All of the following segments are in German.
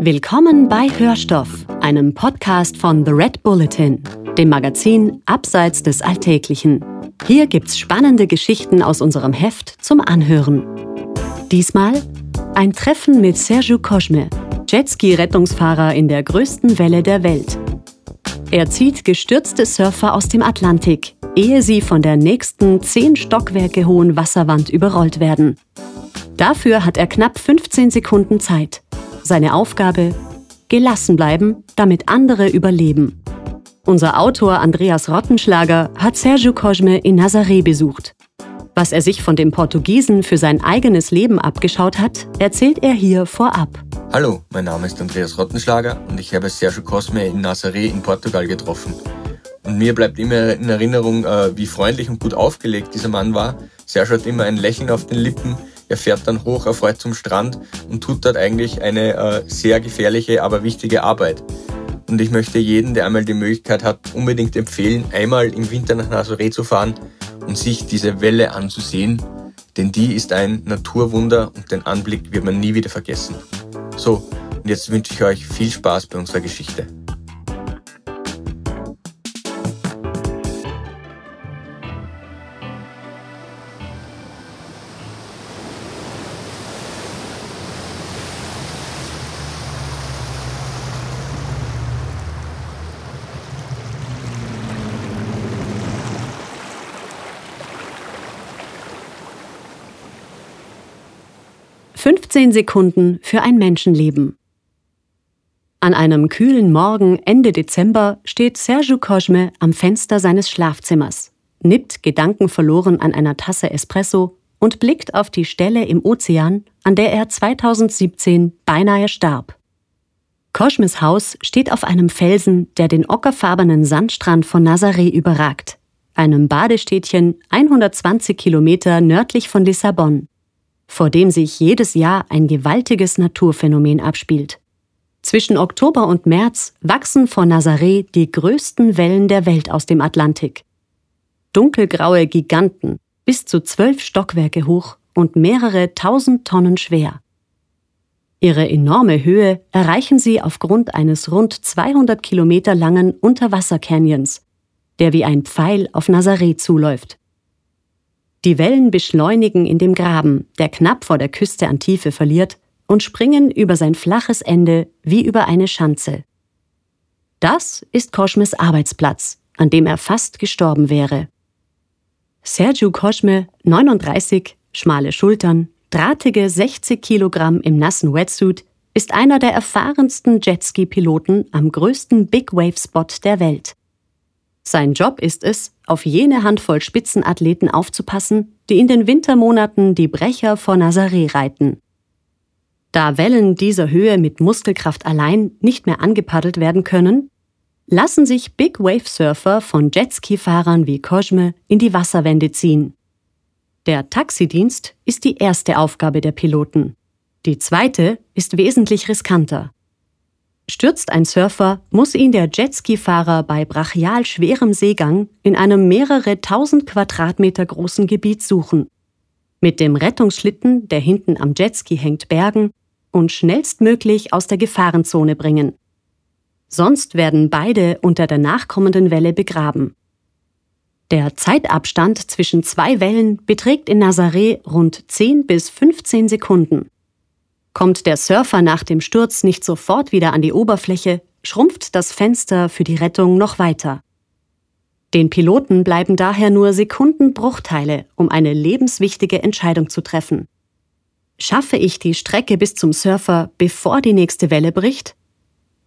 Willkommen bei Hörstoff, einem Podcast von The Red Bulletin, dem Magazin Abseits des Alltäglichen. Hier gibt's spannende Geschichten aus unserem Heft zum Anhören. Diesmal ein Treffen mit Sergio Cosme, Jetski-Rettungsfahrer in der größten Welle der Welt. Er zieht gestürzte Surfer aus dem Atlantik, ehe sie von der nächsten zehn Stockwerke hohen Wasserwand überrollt werden. Dafür hat er knapp 15 Sekunden Zeit. Seine Aufgabe? Gelassen bleiben, damit andere überleben. Unser Autor Andreas Rottenschlager hat Sergio Cosme in Nazaré besucht. Was er sich von dem Portugiesen für sein eigenes Leben abgeschaut hat, erzählt er hier vorab. Hallo, mein Name ist Andreas Rottenschlager und ich habe Sergio Cosme in Nazaré in Portugal getroffen. Und mir bleibt immer in Erinnerung, äh, wie freundlich und gut aufgelegt dieser Mann war. Sergio hat immer ein Lächeln auf den Lippen, er fährt dann hoch erfreut zum Strand und tut dort eigentlich eine äh, sehr gefährliche, aber wichtige Arbeit. Und ich möchte jeden, der einmal die Möglichkeit hat, unbedingt empfehlen, einmal im Winter nach Nazaré zu fahren und sich diese Welle anzusehen, denn die ist ein Naturwunder und den Anblick wird man nie wieder vergessen. So, und jetzt wünsche ich euch viel Spaß bei unserer Geschichte. 15 Sekunden für ein Menschenleben. An einem kühlen Morgen Ende Dezember steht Sergio Cosme am Fenster seines Schlafzimmers, nippt gedankenverloren an einer Tasse Espresso und blickt auf die Stelle im Ozean, an der er 2017 beinahe starb. Cosmes Haus steht auf einem Felsen, der den ockerfarbenen Sandstrand von Nazaré überragt, einem Badestädtchen 120 Kilometer nördlich von Lissabon vor dem sich jedes Jahr ein gewaltiges Naturphänomen abspielt. Zwischen Oktober und März wachsen vor Nazaré die größten Wellen der Welt aus dem Atlantik. Dunkelgraue Giganten, bis zu zwölf Stockwerke hoch und mehrere tausend Tonnen schwer. Ihre enorme Höhe erreichen sie aufgrund eines rund 200 Kilometer langen Unterwassercanyons, der wie ein Pfeil auf Nazaré zuläuft. Die Wellen beschleunigen in dem Graben, der knapp vor der Küste an Tiefe verliert, und springen über sein flaches Ende wie über eine Schanze. Das ist Cosmes Arbeitsplatz, an dem er fast gestorben wäre. Sergio Cosme, 39, schmale Schultern, drahtige 60 Kilogramm im nassen Wetsuit, ist einer der erfahrensten Jetski-Piloten am größten Big Wave Spot der Welt. Sein Job ist es, auf jene Handvoll Spitzenathleten aufzupassen, die in den Wintermonaten die Brecher vor Nazaré reiten. Da Wellen dieser Höhe mit Muskelkraft allein nicht mehr angepaddelt werden können, lassen sich Big Wave Surfer von Jetski-Fahrern wie Cosme in die Wasserwände ziehen. Der Taxidienst ist die erste Aufgabe der Piloten. Die zweite ist wesentlich riskanter. Stürzt ein Surfer, muss ihn der Jetski-Fahrer bei brachial schwerem Seegang in einem mehrere tausend Quadratmeter großen Gebiet suchen. Mit dem Rettungsschlitten, der hinten am Jetski hängt, bergen und schnellstmöglich aus der Gefahrenzone bringen. Sonst werden beide unter der nachkommenden Welle begraben. Der Zeitabstand zwischen zwei Wellen beträgt in Nazaré rund 10 bis 15 Sekunden. Kommt der Surfer nach dem Sturz nicht sofort wieder an die Oberfläche, schrumpft das Fenster für die Rettung noch weiter. Den Piloten bleiben daher nur Sekundenbruchteile, um eine lebenswichtige Entscheidung zu treffen. Schaffe ich die Strecke bis zum Surfer, bevor die nächste Welle bricht?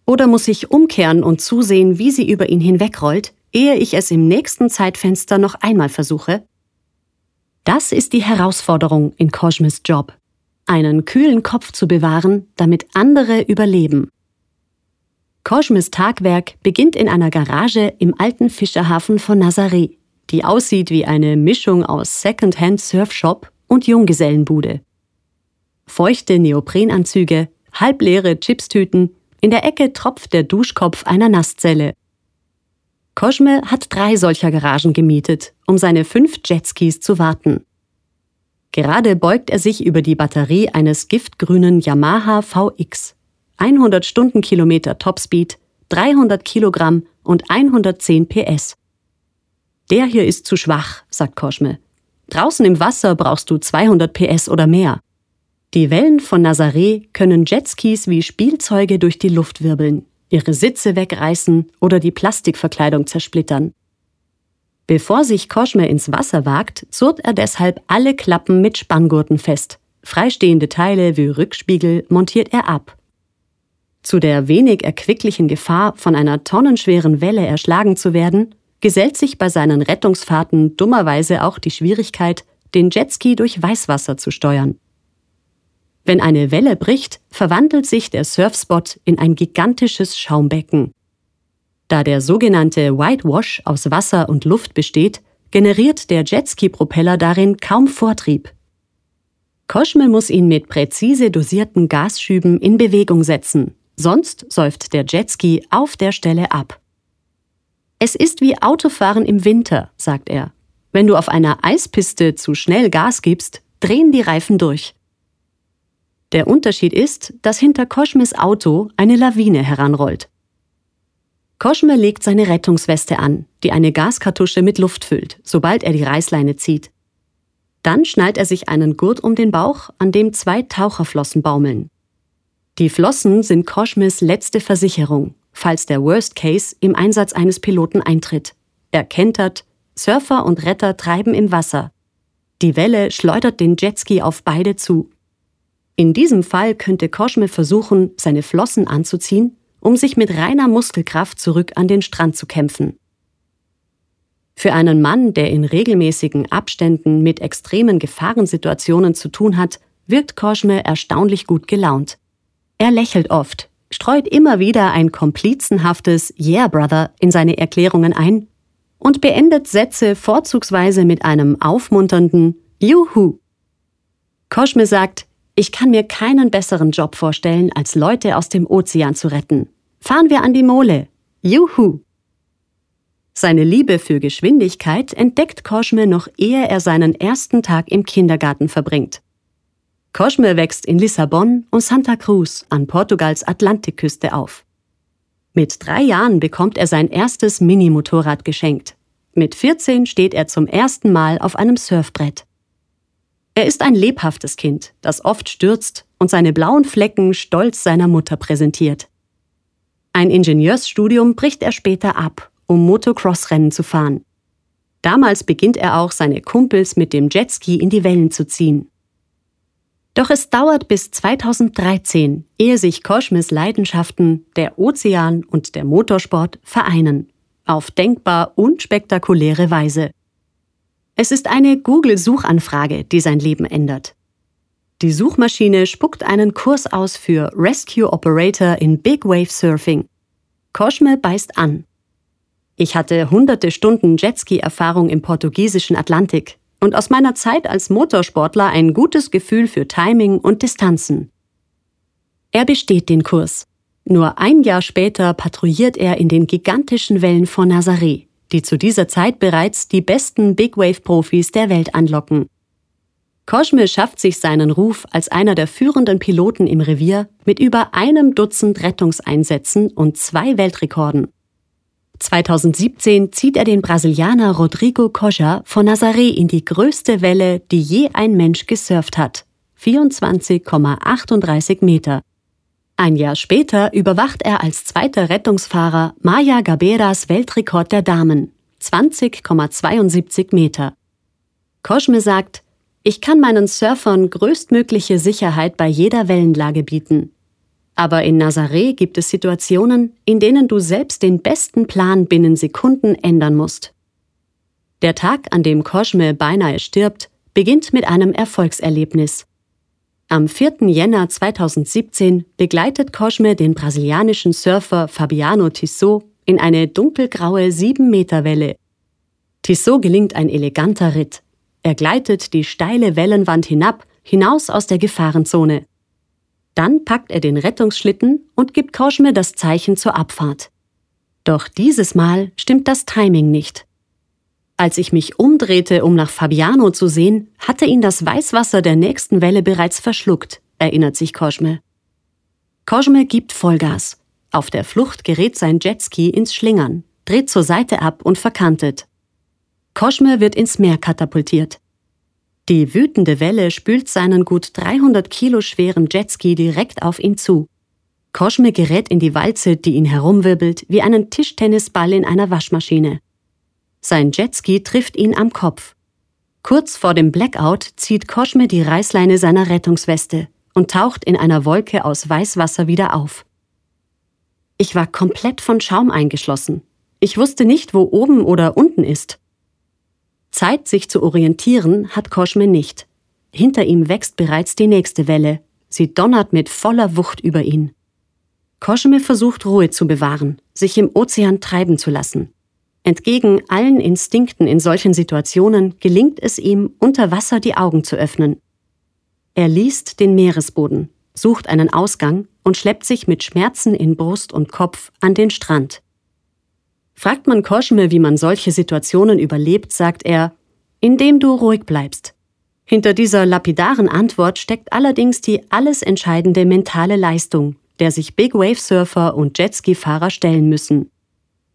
Oder muss ich umkehren und zusehen, wie sie über ihn hinwegrollt, ehe ich es im nächsten Zeitfenster noch einmal versuche? Das ist die Herausforderung in Cosmes Job einen kühlen Kopf zu bewahren, damit andere überleben. Cosmes Tagwerk beginnt in einer Garage im alten Fischerhafen von Nazaré, die aussieht wie eine Mischung aus Second-Hand Surfshop und Junggesellenbude. Feuchte Neoprenanzüge, halbleere Chipstüten, in der Ecke tropft der Duschkopf einer Nasszelle. Cosme hat drei solcher Garagen gemietet, um seine fünf Jetskis zu warten. Gerade beugt er sich über die Batterie eines giftgrünen Yamaha VX. 100 Stundenkilometer Topspeed, 300 Kilogramm und 110 PS. Der hier ist zu schwach, sagt Koschme. Draußen im Wasser brauchst du 200 PS oder mehr. Die Wellen von Nazaré können Jetskis wie Spielzeuge durch die Luft wirbeln, ihre Sitze wegreißen oder die Plastikverkleidung zersplittern. Bevor sich Koschme ins Wasser wagt, zurrt er deshalb alle Klappen mit Spanngurten fest. Freistehende Teile wie Rückspiegel montiert er ab. Zu der wenig erquicklichen Gefahr, von einer tonnenschweren Welle erschlagen zu werden, gesellt sich bei seinen Rettungsfahrten dummerweise auch die Schwierigkeit, den Jetski durch Weißwasser zu steuern. Wenn eine Welle bricht, verwandelt sich der Surfspot in ein gigantisches Schaumbecken. Da der sogenannte Whitewash aus Wasser und Luft besteht, generiert der Jetski-Propeller darin kaum Vortrieb. Koschme muss ihn mit präzise dosierten Gasschüben in Bewegung setzen, sonst säuft der Jetski auf der Stelle ab. Es ist wie Autofahren im Winter, sagt er. Wenn du auf einer Eispiste zu schnell Gas gibst, drehen die Reifen durch. Der Unterschied ist, dass hinter Koschmes Auto eine Lawine heranrollt. Koschme legt seine Rettungsweste an, die eine Gaskartusche mit Luft füllt, sobald er die Reißleine zieht. Dann schnallt er sich einen Gurt um den Bauch, an dem zwei Taucherflossen baumeln. Die Flossen sind Koschmes letzte Versicherung, falls der Worst Case im Einsatz eines Piloten eintritt. Er kentert, Surfer und Retter treiben im Wasser. Die Welle schleudert den Jetski auf beide zu. In diesem Fall könnte Koschme versuchen, seine Flossen anzuziehen, um sich mit reiner Muskelkraft zurück an den Strand zu kämpfen. Für einen Mann, der in regelmäßigen Abständen mit extremen Gefahrensituationen zu tun hat, wirkt Koschme erstaunlich gut gelaunt. Er lächelt oft, streut immer wieder ein komplizenhaftes Yeah, Brother in seine Erklärungen ein und beendet Sätze vorzugsweise mit einem aufmunternden Juhu. Koschme sagt, ich kann mir keinen besseren Job vorstellen, als Leute aus dem Ozean zu retten. Fahren wir an die Mole. Juhu! Seine Liebe für Geschwindigkeit entdeckt Koschme noch ehe er seinen ersten Tag im Kindergarten verbringt. Cosme wächst in Lissabon und Santa Cruz an Portugals Atlantikküste auf. Mit drei Jahren bekommt er sein erstes Minimotorrad geschenkt. Mit 14 steht er zum ersten Mal auf einem Surfbrett. Er ist ein lebhaftes Kind, das oft stürzt und seine blauen Flecken stolz seiner Mutter präsentiert. Ein Ingenieursstudium bricht er später ab, um Motocross-Rennen zu fahren. Damals beginnt er auch, seine Kumpels mit dem Jetski in die Wellen zu ziehen. Doch es dauert bis 2013, ehe sich Koschmes Leidenschaften, der Ozean und der Motorsport, vereinen. Auf denkbar unspektakuläre Weise. Es ist eine Google-Suchanfrage, die sein Leben ändert. Die Suchmaschine spuckt einen Kurs aus für Rescue Operator in Big Wave Surfing. Koschme beißt an. Ich hatte hunderte Stunden Jetski-Erfahrung im portugiesischen Atlantik und aus meiner Zeit als Motorsportler ein gutes Gefühl für Timing und Distanzen. Er besteht den Kurs. Nur ein Jahr später patrouilliert er in den gigantischen Wellen von Nazaré, die zu dieser Zeit bereits die besten Big Wave Profis der Welt anlocken. Koschme schafft sich seinen Ruf als einer der führenden Piloten im Revier mit über einem Dutzend Rettungseinsätzen und zwei Weltrekorden. 2017 zieht er den Brasilianer Rodrigo Coja von Nazaré in die größte Welle, die je ein Mensch gesurft hat. 24,38 Meter. Ein Jahr später überwacht er als zweiter Rettungsfahrer Maya Gaberas Weltrekord der Damen. 20,72 Meter. Koschme sagt, ich kann meinen Surfern größtmögliche Sicherheit bei jeder Wellenlage bieten. Aber in Nazaré gibt es Situationen, in denen du selbst den besten Plan binnen Sekunden ändern musst. Der Tag, an dem Koschme beinahe stirbt, beginnt mit einem Erfolgserlebnis. Am 4. Jänner 2017 begleitet Koschme den brasilianischen Surfer Fabiano Tissot in eine dunkelgraue 7-Meter-Welle. Tissot gelingt ein eleganter Ritt. Er gleitet die steile Wellenwand hinab, hinaus aus der Gefahrenzone. Dann packt er den Rettungsschlitten und gibt Koschme das Zeichen zur Abfahrt. Doch dieses Mal stimmt das Timing nicht. Als ich mich umdrehte, um nach Fabiano zu sehen, hatte ihn das Weißwasser der nächsten Welle bereits verschluckt, erinnert sich Koschme. Cosme gibt Vollgas. Auf der Flucht gerät sein Jetski ins Schlingern, dreht zur Seite ab und verkantet. Cosme wird ins Meer katapultiert. Die wütende Welle spült seinen gut 300 Kilo schweren Jetski direkt auf ihn zu. Cosme gerät in die Walze, die ihn herumwirbelt, wie einen Tischtennisball in einer Waschmaschine. Sein Jetski trifft ihn am Kopf. Kurz vor dem Blackout zieht Cosme die Reißleine seiner Rettungsweste und taucht in einer Wolke aus Weißwasser wieder auf. Ich war komplett von Schaum eingeschlossen. Ich wusste nicht, wo oben oder unten ist. Zeit, sich zu orientieren, hat Cosme nicht. Hinter ihm wächst bereits die nächste Welle. Sie donnert mit voller Wucht über ihn. Cosme versucht Ruhe zu bewahren, sich im Ozean treiben zu lassen. Entgegen allen Instinkten in solchen Situationen gelingt es ihm, unter Wasser die Augen zu öffnen. Er liest den Meeresboden, sucht einen Ausgang und schleppt sich mit Schmerzen in Brust und Kopf an den Strand. Fragt man Koschme, wie man solche Situationen überlebt, sagt er, indem du ruhig bleibst. Hinter dieser lapidaren Antwort steckt allerdings die alles entscheidende mentale Leistung, der sich Big Wave Surfer und Jetski-Fahrer stellen müssen.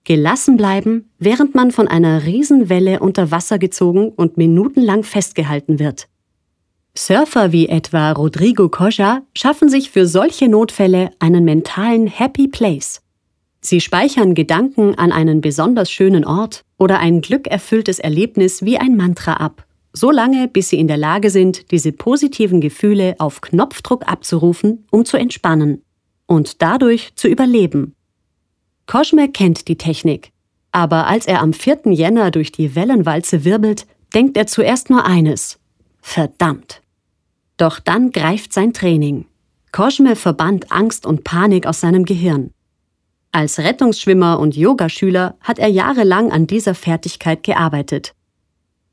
Gelassen bleiben, während man von einer Riesenwelle unter Wasser gezogen und minutenlang festgehalten wird. Surfer wie etwa Rodrigo Koja schaffen sich für solche Notfälle einen mentalen Happy Place. Sie speichern Gedanken an einen besonders schönen Ort oder ein glückerfülltes Erlebnis wie ein Mantra ab, so lange bis sie in der Lage sind, diese positiven Gefühle auf Knopfdruck abzurufen, um zu entspannen und dadurch zu überleben. Koschme kennt die Technik, aber als er am 4. Jänner durch die Wellenwalze wirbelt, denkt er zuerst nur eines. Verdammt. Doch dann greift sein Training. Koschme verbannt Angst und Panik aus seinem Gehirn. Als Rettungsschwimmer und Yogaschüler hat er jahrelang an dieser Fertigkeit gearbeitet.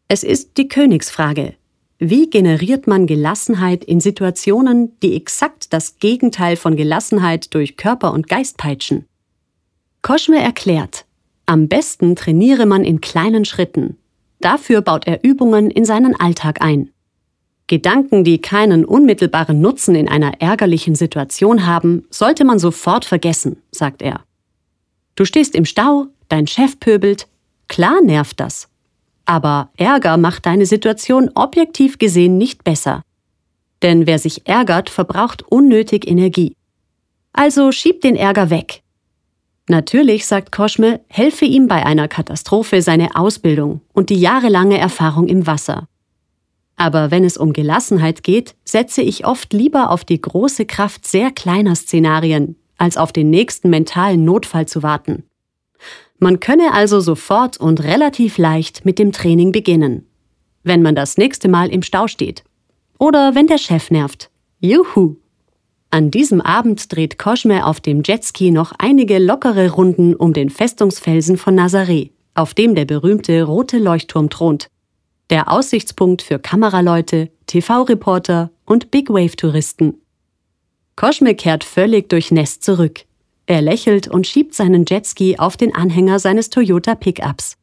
Es ist die Königsfrage. Wie generiert man Gelassenheit in Situationen, die exakt das Gegenteil von Gelassenheit durch Körper und Geist peitschen? Koschme erklärt, am besten trainiere man in kleinen Schritten. Dafür baut er Übungen in seinen Alltag ein. Gedanken, die keinen unmittelbaren Nutzen in einer ärgerlichen Situation haben, sollte man sofort vergessen, sagt er. Du stehst im Stau, dein Chef pöbelt, klar nervt das. Aber Ärger macht deine Situation objektiv gesehen nicht besser. Denn wer sich ärgert, verbraucht unnötig Energie. Also schieb den Ärger weg. Natürlich, sagt Koschme, helfe ihm bei einer Katastrophe seine Ausbildung und die jahrelange Erfahrung im Wasser. Aber wenn es um Gelassenheit geht, setze ich oft lieber auf die große Kraft sehr kleiner Szenarien, als auf den nächsten mentalen Notfall zu warten. Man könne also sofort und relativ leicht mit dem Training beginnen. Wenn man das nächste Mal im Stau steht. Oder wenn der Chef nervt. Juhu! An diesem Abend dreht Koschme auf dem Jetski noch einige lockere Runden um den Festungsfelsen von Nazaré, auf dem der berühmte rote Leuchtturm thront der Aussichtspunkt für Kameraleute, TV-Reporter und Big Wave-Touristen. Koschme kehrt völlig durchnässt zurück. Er lächelt und schiebt seinen Jetski auf den Anhänger seines Toyota Pickups.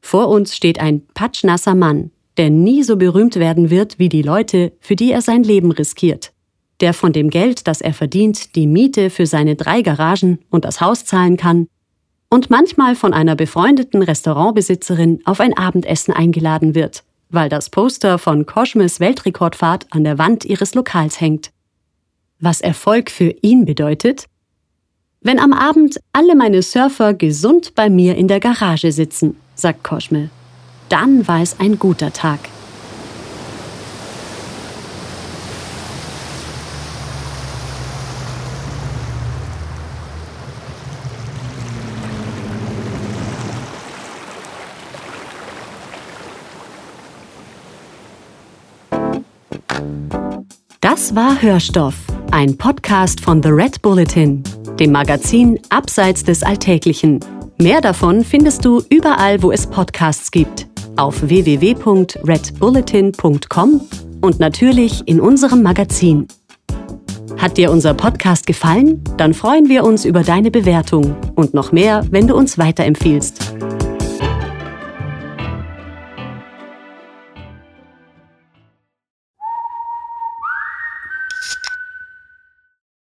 Vor uns steht ein patschnasser Mann, der nie so berühmt werden wird wie die Leute, für die er sein Leben riskiert. Der von dem Geld, das er verdient, die Miete für seine drei Garagen und das Haus zahlen kann und manchmal von einer befreundeten Restaurantbesitzerin auf ein Abendessen eingeladen wird, weil das Poster von Koschmes Weltrekordfahrt an der Wand ihres Lokals hängt. Was Erfolg für ihn bedeutet? Wenn am Abend alle meine Surfer gesund bei mir in der Garage sitzen, sagt Koschme, dann war es ein guter Tag. Das war Hörstoff, ein Podcast von The Red Bulletin, dem Magazin Abseits des Alltäglichen. Mehr davon findest du überall, wo es Podcasts gibt, auf www.redbulletin.com und natürlich in unserem Magazin. Hat dir unser Podcast gefallen? Dann freuen wir uns über deine Bewertung und noch mehr, wenn du uns weiterempfiehlst.